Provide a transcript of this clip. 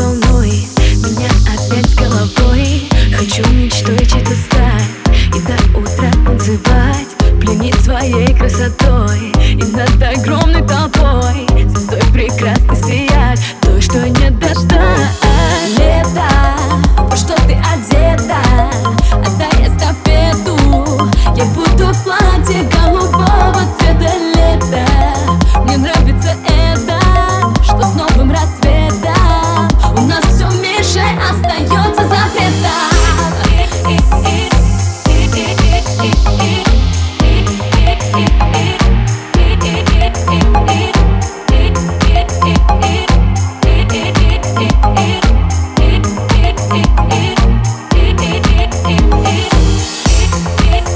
волной. Меня опять с головой. Хочу мечтой чего-то стать И до утра танцевать Пленить своей красотой. И над огромной толпой Звездой прекрасный свет.